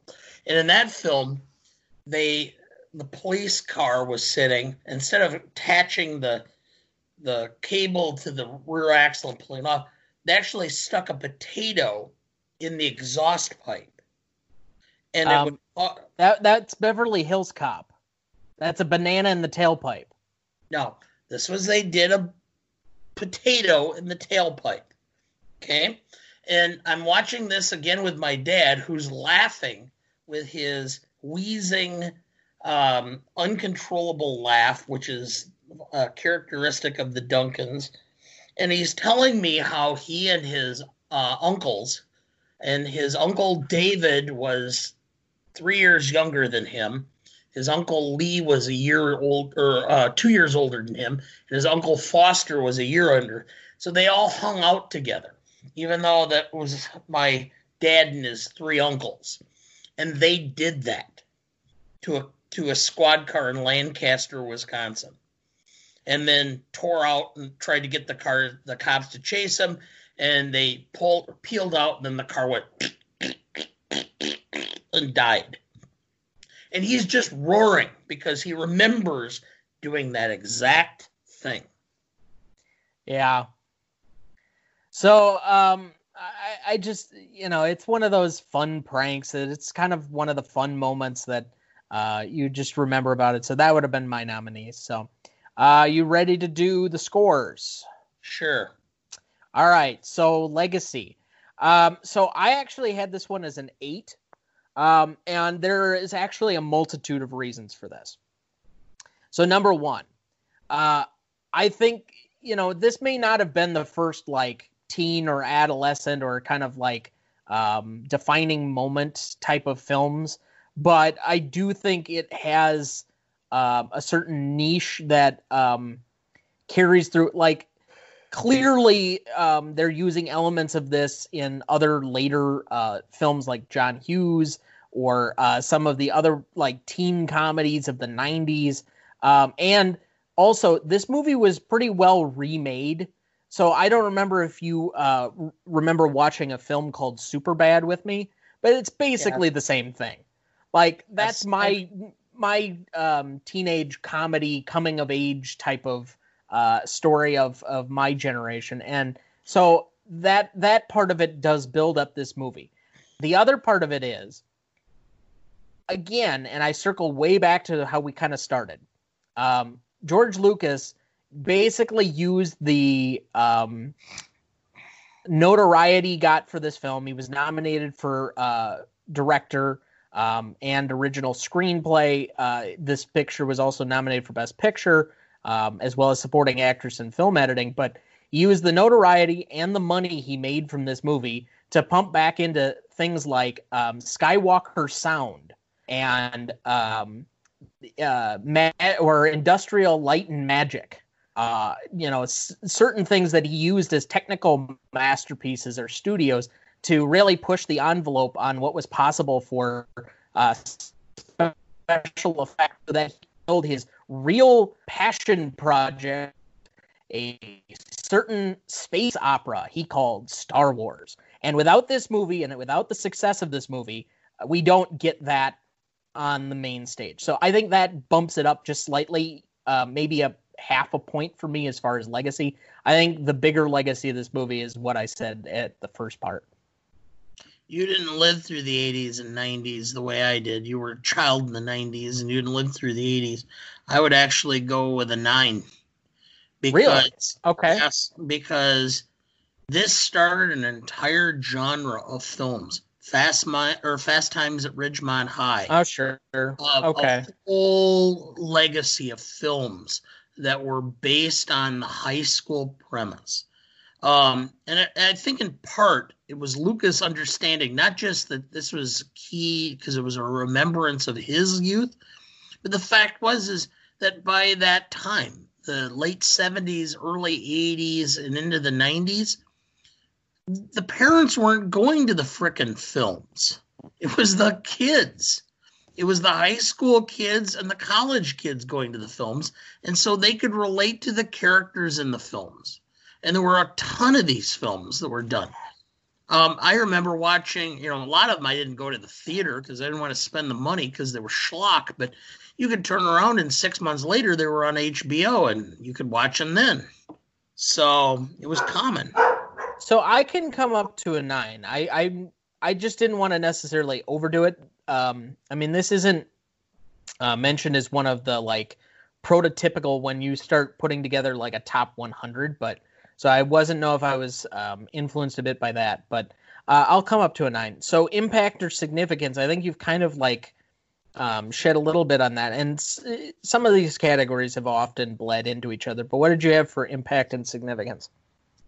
And in that film, they the police car was sitting instead of attaching the the cable to the rear axle and pulling off, they actually stuck a potato in the exhaust pipe. And um, would, uh, that that's Beverly Hills Cop. That's a banana in the tailpipe. No, this was they did a potato in the tailpipe. Okay. And I'm watching this again with my dad, who's laughing with his wheezing, um, uncontrollable laugh, which is a characteristic of the Duncans. And he's telling me how he and his uh, uncles, and his uncle David was three years younger than him. His uncle Lee was a year old, or uh, two years older than him, and his uncle Foster was a year under. So they all hung out together even though that was my dad and his three uncles. And they did that to a to a squad car in Lancaster, Wisconsin. And then tore out and tried to get the car the cops to chase him and they pulled peeled out and then the car went and died. And he's just roaring because he remembers doing that exact thing. Yeah. So um, I, I just you know it's one of those fun pranks. That it's kind of one of the fun moments that uh, you just remember about it. So that would have been my nominees. So, uh, you ready to do the scores? Sure. All right. So Legacy. Um, so I actually had this one as an eight, um, and there is actually a multitude of reasons for this. So number one, uh, I think you know this may not have been the first like teen or adolescent or kind of like um, defining moment type of films, but I do think it has uh, a certain niche that um, carries through. Like clearly, um, they're using elements of this in other later uh, films like John Hughes or uh, some of the other like teen comedies of the '90s, um, and also this movie was pretty well remade so I don't remember if you uh, remember watching a film called Superbad with me, but it's basically yeah. the same thing. Like that's my my um, teenage comedy coming of age type of uh, story of of my generation, and so that that part of it does build up this movie. The other part of it is again, and I circle way back to how we kind of started. Um, George Lucas basically used the um, notoriety got for this film. He was nominated for uh, director um, and original screenplay. Uh, this picture was also nominated for Best Picture, um, as well as supporting actress and film editing. But he used the notoriety and the money he made from this movie to pump back into things like um, Skywalker Sound and um, uh, ma- or Industrial Light and Magic uh, you know, s- certain things that he used as technical masterpieces or studios to really push the envelope on what was possible for uh, special effects so that he built his real passion project, a certain space opera he called Star Wars. And without this movie and without the success of this movie, we don't get that on the main stage. So I think that bumps it up just slightly, uh, maybe a half a point for me as far as legacy. I think the bigger legacy of this movie is what I said at the first part. You didn't live through the 80s and 90s the way I did. You were a child in the 90s and you didn't live through the 80s. I would actually go with a nine. Because, really? Okay. Yes, because this started an entire genre of films. Fast Mi- or Fast Times at Ridgemont High. Oh, sure. Of, okay. A whole legacy of films that were based on the high school premise. Um, and I, I, think in part it was Lucas understanding not just that this was key because it was a remembrance of his youth, but the fact was is that by that time, the late 70s, early 80s, and into the 90s, the parents weren't going to the frickin' films. It was the kids. It was the high school kids and the college kids going to the films. And so they could relate to the characters in the films and there were a ton of these films that were done. Um, I remember watching, you know, a lot of them I didn't go to the theater because I didn't want to spend the money because they were schlock. But you could turn around and six months later they were on HBO and you could watch them then. So it was common. So I can come up to a nine. I I, I just didn't want to necessarily overdo it. Um, I mean, this isn't uh, mentioned as one of the like prototypical when you start putting together like a top 100, but so I wasn't know if I was um, influenced a bit by that, but uh, I'll come up to a nine. So impact or significance, I think you've kind of like um, shed a little bit on that, and s- some of these categories have often bled into each other. But what did you have for impact and significance?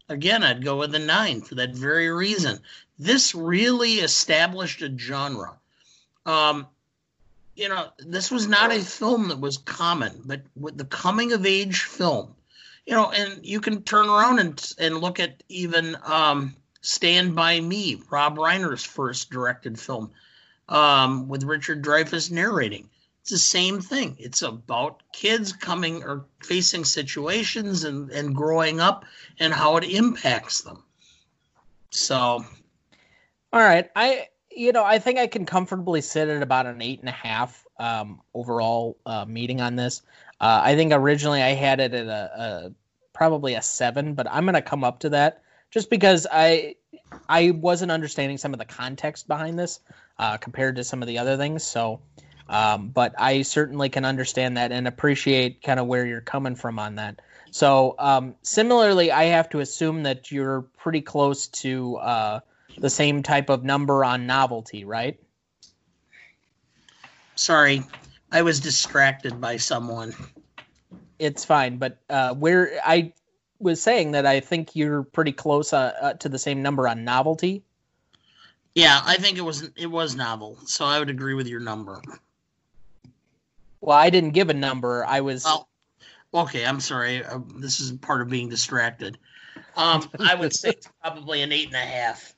Again, I'd go with a nine for that very reason. This really established a genre. Um, you know, this was not a film that was common, but with the coming of age film you know, and you can turn around and and look at even um, Stand by Me, Rob Reiner's first directed film, um, with Richard Dreyfuss narrating. It's the same thing. It's about kids coming or facing situations and, and growing up and how it impacts them. So, all right, I you know I think I can comfortably sit at about an eight and a half um, overall uh, meeting on this. Uh, I think originally I had it at a, a probably a seven, but I'm gonna come up to that just because I I wasn't understanding some of the context behind this uh, compared to some of the other things. So, um, but I certainly can understand that and appreciate kind of where you're coming from on that. So, um, similarly, I have to assume that you're pretty close to uh, the same type of number on novelty, right? Sorry, I was distracted by someone. It's fine, but uh, where I was saying that I think you're pretty close uh, uh, to the same number on novelty. Yeah, I think it was it was novel, so I would agree with your number. Well, I didn't give a number. I was. Well, okay, I'm sorry. Uh, this is part of being distracted. Um, I would say it's probably an eight and a half.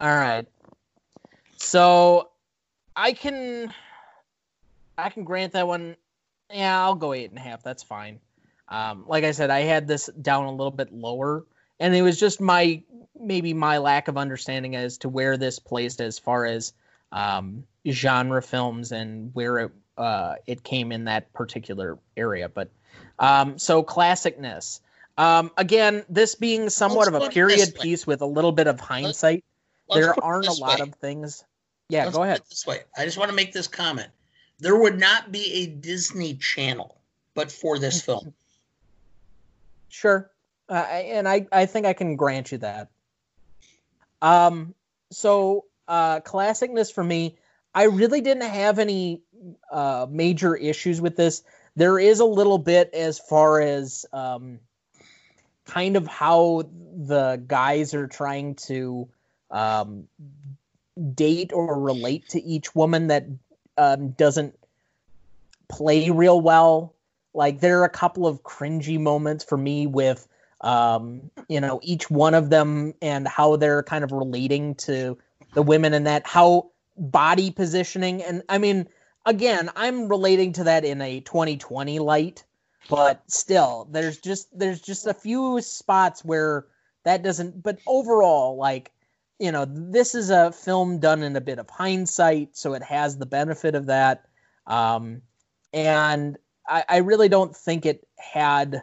All right. So, I can, I can grant that one yeah, I'll go eight and a half. That's fine. Um, like I said, I had this down a little bit lower, and it was just my maybe my lack of understanding as to where this placed as far as um, genre films and where it uh, it came in that particular area. But um, so classicness. Um, again, this being somewhat Let's of a period piece with a little bit of hindsight, Let's, there aren't a lot way. of things. Yeah, Let's go ahead. this way, I just want to make this comment there would not be a Disney Channel but for this film. Sure, uh, and I I think I can grant you that. Um, so uh, classicness for me, I really didn't have any uh, major issues with this. There is a little bit as far as um, kind of how the guys are trying to um, date or relate to each woman that um, doesn't play real well. Like there are a couple of cringy moments for me with um, you know, each one of them and how they're kind of relating to the women and that how body positioning and I mean again, I'm relating to that in a 2020 light, but still there's just there's just a few spots where that doesn't but overall like you know, this is a film done in a bit of hindsight, so it has the benefit of that. Um, and I, I really don't think it had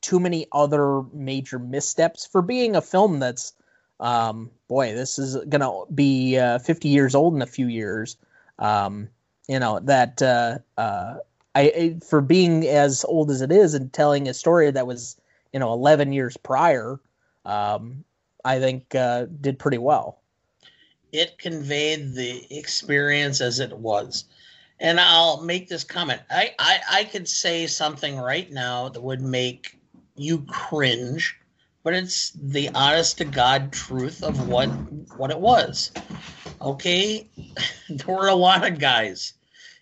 too many other major missteps for being a film that's Um, boy, this is gonna be uh, 50 years old in a few years. Um, you know that uh, uh, I, for being as old as it is and telling a story that was you know 11 years prior, um, I think uh, did pretty well. It conveyed the experience as it was. And I'll make this comment. I, I, I could say something right now that would make you cringe, but it's the honest to God truth of what what it was. Okay, there were a lot of guys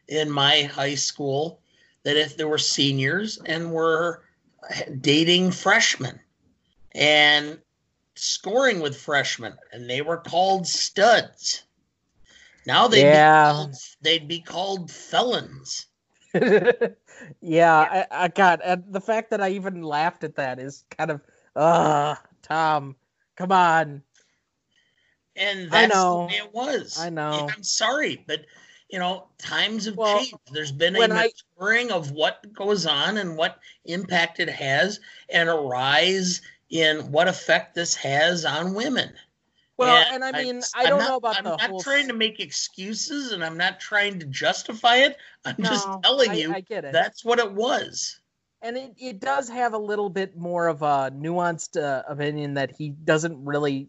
in my high school that if there were seniors and were dating freshmen and scoring with freshmen, and they were called studs. Now they'd, Yeah. be, called, they'd be called felons. yeah, I, I got and the fact that I even laughed at that is kind of uh Tom, come on. And I that's know. the way it was. I know. I'm sorry, but you know, times have Well, changed. There's been a when I- maturing of what goes on and what impact it has, and a rise in what effect this has on women. Well, and I mean, I I'm don't not- know about the I'm the not whole trying to make excuses, and I'm not trying to justify it. I'm just telling I- you I get it. that's what it was. and it, it does have a little bit more of a nuanced uh, opinion that he doesn't really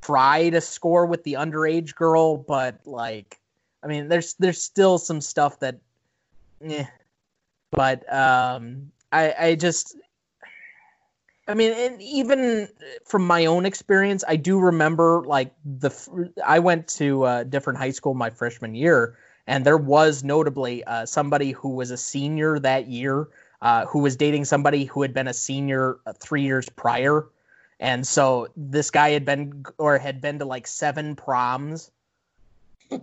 try to score with the underage girl, but like, I mean, there's there's still some stuff that, yeah. But um, I I just, I mean, and even from my own experience, I do remember like the I went to a different high school my freshman year, and there was notably uh, somebody who was a senior that year uh, who was dating somebody who had been a senior uh, three years prior. And so this guy had been or had been to like seven proms.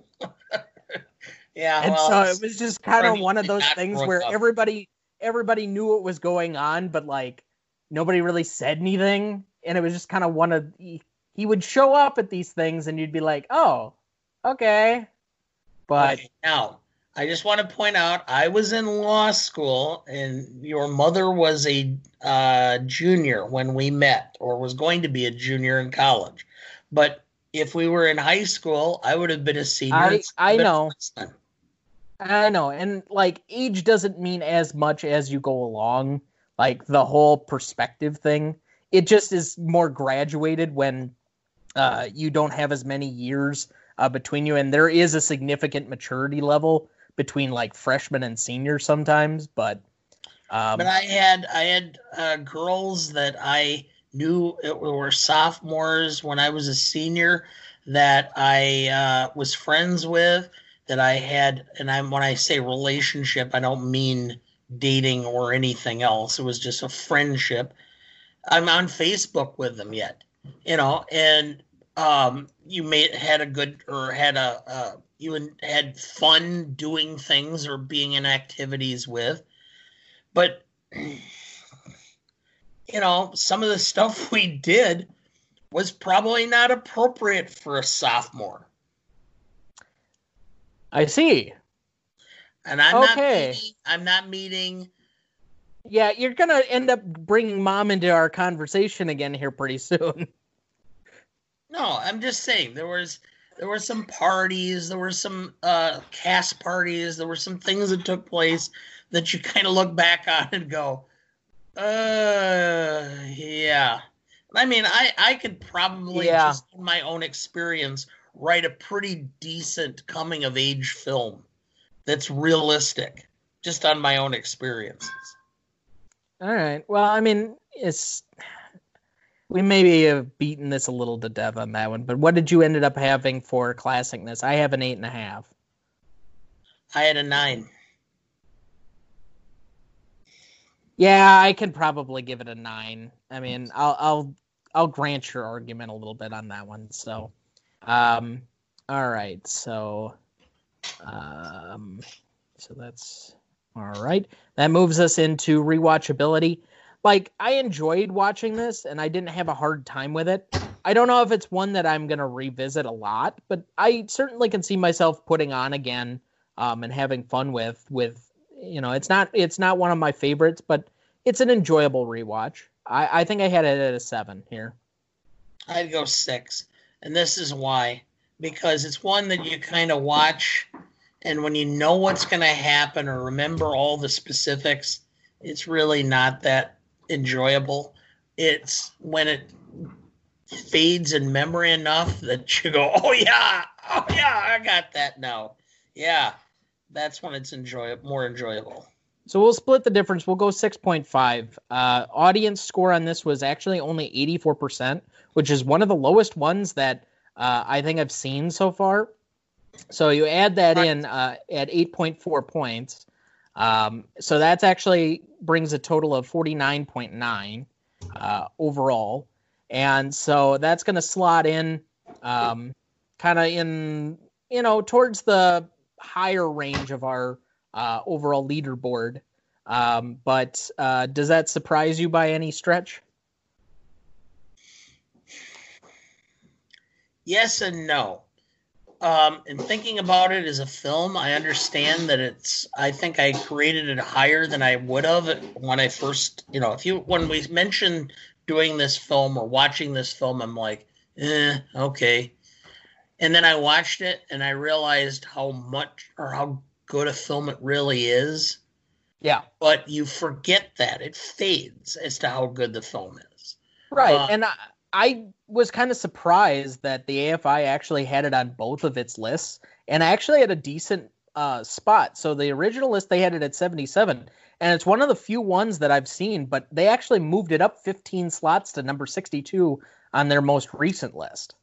Yeah, And well, so it was just kind of one of those things where up. everybody everybody knew what was going on, but like nobody really said anything. And it was just kind of one of he, he would show up at these things and you'd be like, Oh, okay. But Okay, now, I just want to point out I was in law school and your mother was a uh, junior when we met, or was going to be a junior in college. But if we were in high school, I would have been a senior. I- I know. I know, and like age doesn't mean as much as you go along. Like the whole perspective thing, it just is more graduated when uh, you don't have as many years uh, between you, and there is a significant maturity level between like freshmen and seniors sometimes. But um, But I had I had uh, girls that I knew it were sophomores when I was a senior that I uh, was friends with that I had and I'm when I say relationship I don't mean dating or anything else. It was just a friendship. I'm on Facebook with them yet you know and um you may had a good or had a uh, you had fun doing things or being in activities with. But you know some of the stuff we did was probably not appropriate for a sophomore. I see. And i'm not Okay. meeting, i'm not meeting Yeah, you're gonna end up bringing mom into our conversation again here pretty soon. no i'm just saying there was there were some parties there were some uh cast parties there were some things that took place that you kind of look back on and go uh yeah i mean i i could probably Yeah. just in my own experience write a pretty decent coming of age film that's realistic just on my own experiences All right. Well, I mean, it's we maybe have beaten this a little to death on that one, but what did you ended up having for classicness? I have an eight and a half. i had a nine Yeah, I can probably give it a nine. I mean, I'll I'll I'll grant your argument a little bit on that one. So, um, all right. So, um, so that's all right. That moves us into rewatchability. Like I enjoyed watching this, and I didn't have a hard time with it. I don't know if it's one that I'm gonna revisit a lot, but I certainly can see myself putting on again, um, and having fun with with you know, it's not it's not one of my favorites, but it's an enjoyable rewatch. I, I think I had it at a seven here. I'd go six, and this is why because it's one that you kind of watch, and when you know what's going to happen or remember all the specifics, it's really not that enjoyable. It's when it fades in memory enough that you go, "Oh yeah, oh yeah, I got that now." Yeah, that's when it's enjoy more enjoyable. So we'll split the difference. We'll go 6.5. Uh, audience score on this was actually only 84%, which is one of the lowest ones that uh, I think I've seen so far. So you add that in uh, at 8.4 points. Um, so that's actually brings a total of 49.9 uh, overall. And so that's going to slot in um, kind of in, you know, towards the higher range of our uh, overall leaderboard. Um, but uh, does that surprise you by any stretch? Yes and no. Um, and thinking about it as a film, I understand that it's. I think I created it higher than I would have when I first, you know, if you when we mentioned doing this film or watching this film, I'm like, eh, okay. And then I watched it and I realized how much or how good a film it really is. Yeah. But you forget that it fades as to how good the film is. Right. Uh, and I, I was kind of surprised that the AFI actually had it on both of its lists and I actually had a decent uh, spot. So the original list they had it at 77 and it's one of the few ones that I've seen, but they actually moved it up 15 slots to number 62 on their most recent list.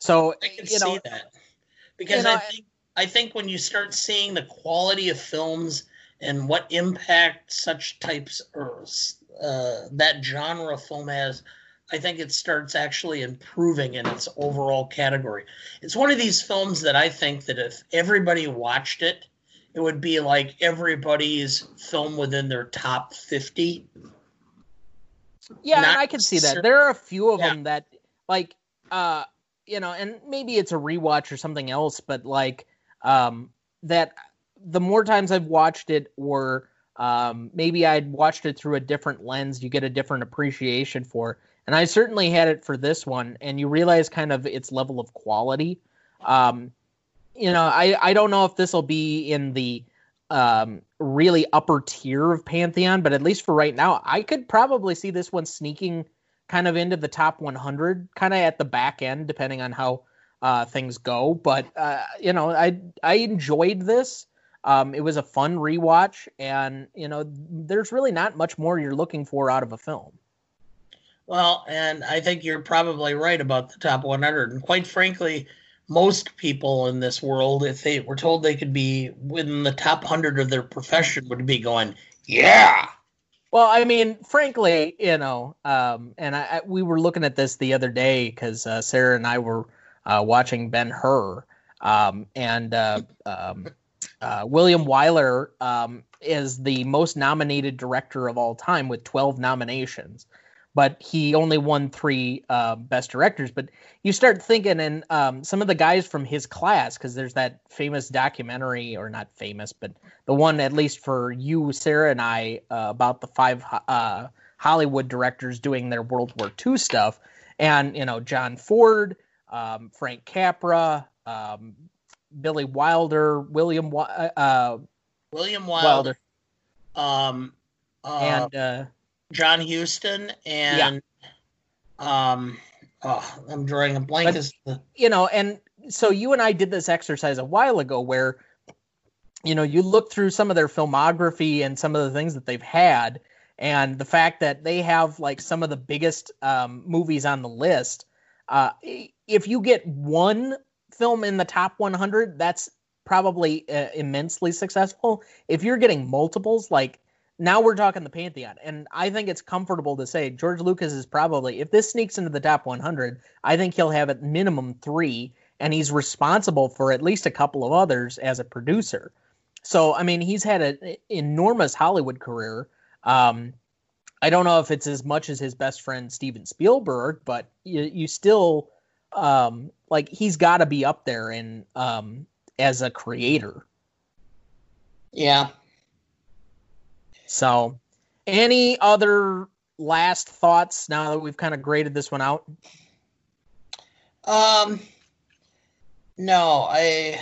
So I can you know, see that because you know, I think I think when you start seeing the quality of films and what impact such types or uh, that genre of film has, I think it starts actually improving in its overall category. It's one of these films that I think that if everybody watched it, it would be like everybody's film within their top 50. Yeah, Not I can see that. There are a few of yeah. them that like uh you know, and maybe it's a rewatch or something else, but like um, that the more times I've watched it, or um, maybe I'd watched it through a different lens, you get a different appreciation for. And I certainly had it for this one, and you realize kind of its level of quality. Um, you know, I, I don't know if this will be in the um, really upper tier of Pantheon, but at least for right now, I could probably see this one sneaking kind of into the top 100, kind of at the back end, depending on how uh, things go. But uh, you know, I I enjoyed this. Um, it was a fun rewatch, and you know, there's really not much more you're looking for out of a film. Well, and I think you're probably right about the top 100. And quite frankly, most people in this world, if they were told they could be within the top 100 of their profession, would be going, yeah. Well, I mean, frankly, you know, um, and I, I, we were looking at this the other day because uh, Sarah and I were uh, watching Ben Hur, um, and uh, um, uh, William Wyler um, is the most nominated director of all time with 12 nominations, but he only won three uh, best directors. But you start thinking, and um, some of the guys from his class, because there's that famous documentary, or not famous, but the one at least for you, Sarah, and I uh, about the five uh, Hollywood directors doing their World War II stuff, and you know John Ford um, Frank Capra, um, Billy Wilder, William uh, uh, William Wilder, Wilder. Um, uh, and uh, John Huston, and yeah. um, oh, I'm drawing a blank. But, the... You know, and so you and I did this exercise a while ago where you know you look through some of their filmography and some of the things that they've had and the fact that they have like some of the biggest um, movies on the list uh, if you get one film in the top 100, that's probably uh, immensely successful. If you're getting multiples, like now we're talking the Pantheon, and I think it's comfortable to say George Lucas is probably, if this sneaks into the top 100, I think he'll have at minimum three, and he's responsible for at least a couple of others as a producer. So, I mean, he's had an enormous Hollywood career. Um, I don't know if it's as much as his best friend Steven Spielberg, but you, you still um, like he's got to be up there in um, as a creator. Yeah. So, any other last thoughts now that we've kind of graded this one out? Um, no, I,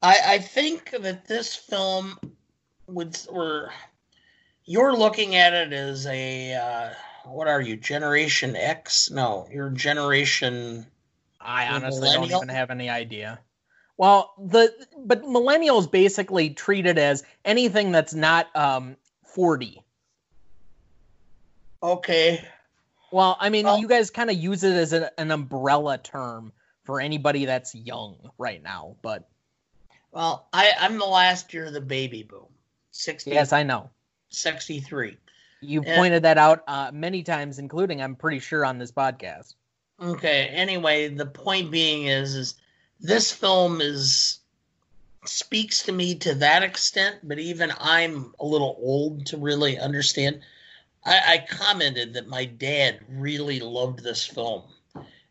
I, I think that this film would, or you're looking at it as a, uh, what are you, Generation X? No, you're Generation. I honestly don't even have any idea. Well, the but millennials basically treat it as anything that's not um 40. Okay. Well, I mean, Well- you guys kind of use it as a, an umbrella term for anybody that's young right now, but Well, I, I'm the last year of the baby boom. 60, yes, I know. 63. You Yeah. pointed that out uh, many times, including I'm pretty sure on this podcast. Okay. Anyway, the point being is, is this film is speaks to me to that extent, but even I'm a little old to really understand. I, I commented that my dad really loved this film.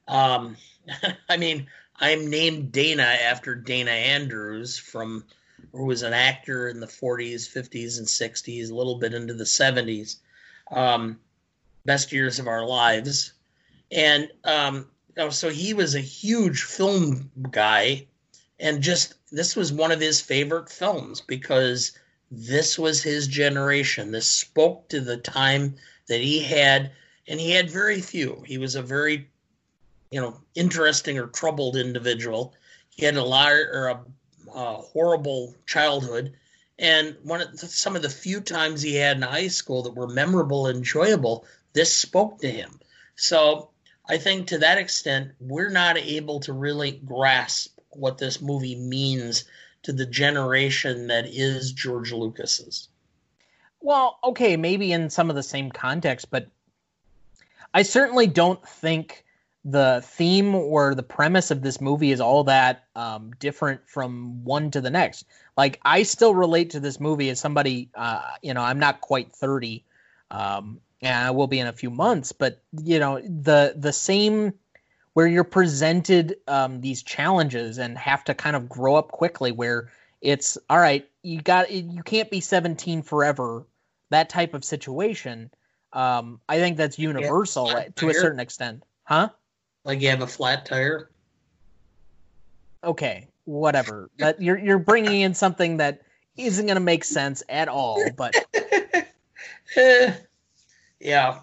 Um, I mean, I'm named Dana after Dana Andrews from who was an actor in the 40s, 50s, and 60s, a little bit into the 70s. Um, best years of our lives and um, Oh, so he was a huge film guy, and just this was one of his favorite films because this was his generation. This spoke to the time that he had, and he had very few. He was a very, you know, interesting or troubled individual. He had a lot or a, a horrible childhood, and one of the, some of the few times he had in high school that were memorable and enjoyable. This spoke to him. So I think to that extent, we're not able to really grasp what this movie means to the generation that is George Lucas's. Well, okay, maybe in some of the same context, but I certainly don't think the theme or the premise of this movie is all that um, different from one to the next. Like, I still relate to this movie as somebody, uh, you know, I'm not quite 30, um, and I will be in a few months, but, you know, the the same where you're presented um, these challenges and have to kind of grow up quickly where it's all right you got you can't be 17 forever that type of situation um, i think that's universal flat to a certain extent. Huh? Like you have a flat tire. okay whatever that you're you're bringing in something that isn't going to make sense at all but yeah.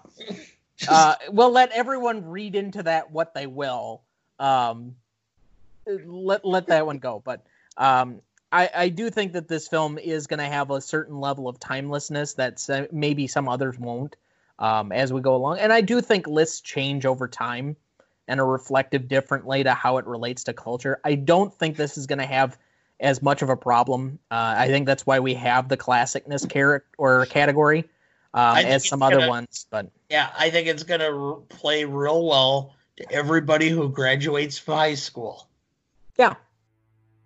uh, we'll let everyone read into that what they will um, let let that one go but um, I, I do think that this film is going to have a certain level of timelessness that maybe some others won't um, as we go along. And I do think lists change over time and are reflective differently to how it relates to culture. I don't think this is going to have as much of a problem. Uh, I think that's why we have the classicness character or category um, as some other gonna- ones. But Yeah, I think it's going to play real well to everybody who graduates from high school. yeah,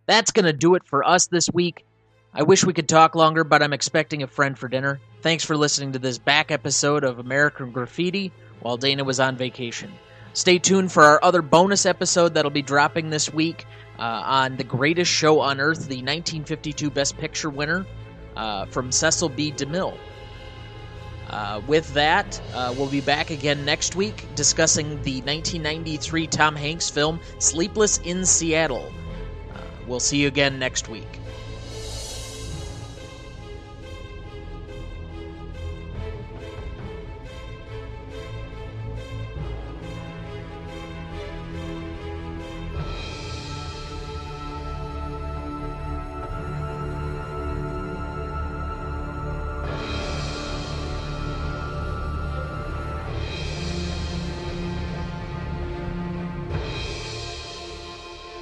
That's going to do it for us this week. I wish we could talk longer, but I'm expecting a friend for dinner. Thanks for listening to this back episode of American Graffiti while Dana was on vacation. Stay tuned for our other bonus episode that'll be dropping this week uh, on The Greatest Show on Earth, the 1952 Best Picture winner uh, from Cecil B. DeMille. Uh, with that, uh, we'll be back again next week discussing the 1993 Tom Hanks film Sleepless in Seattle. Uh, we'll see you again next week.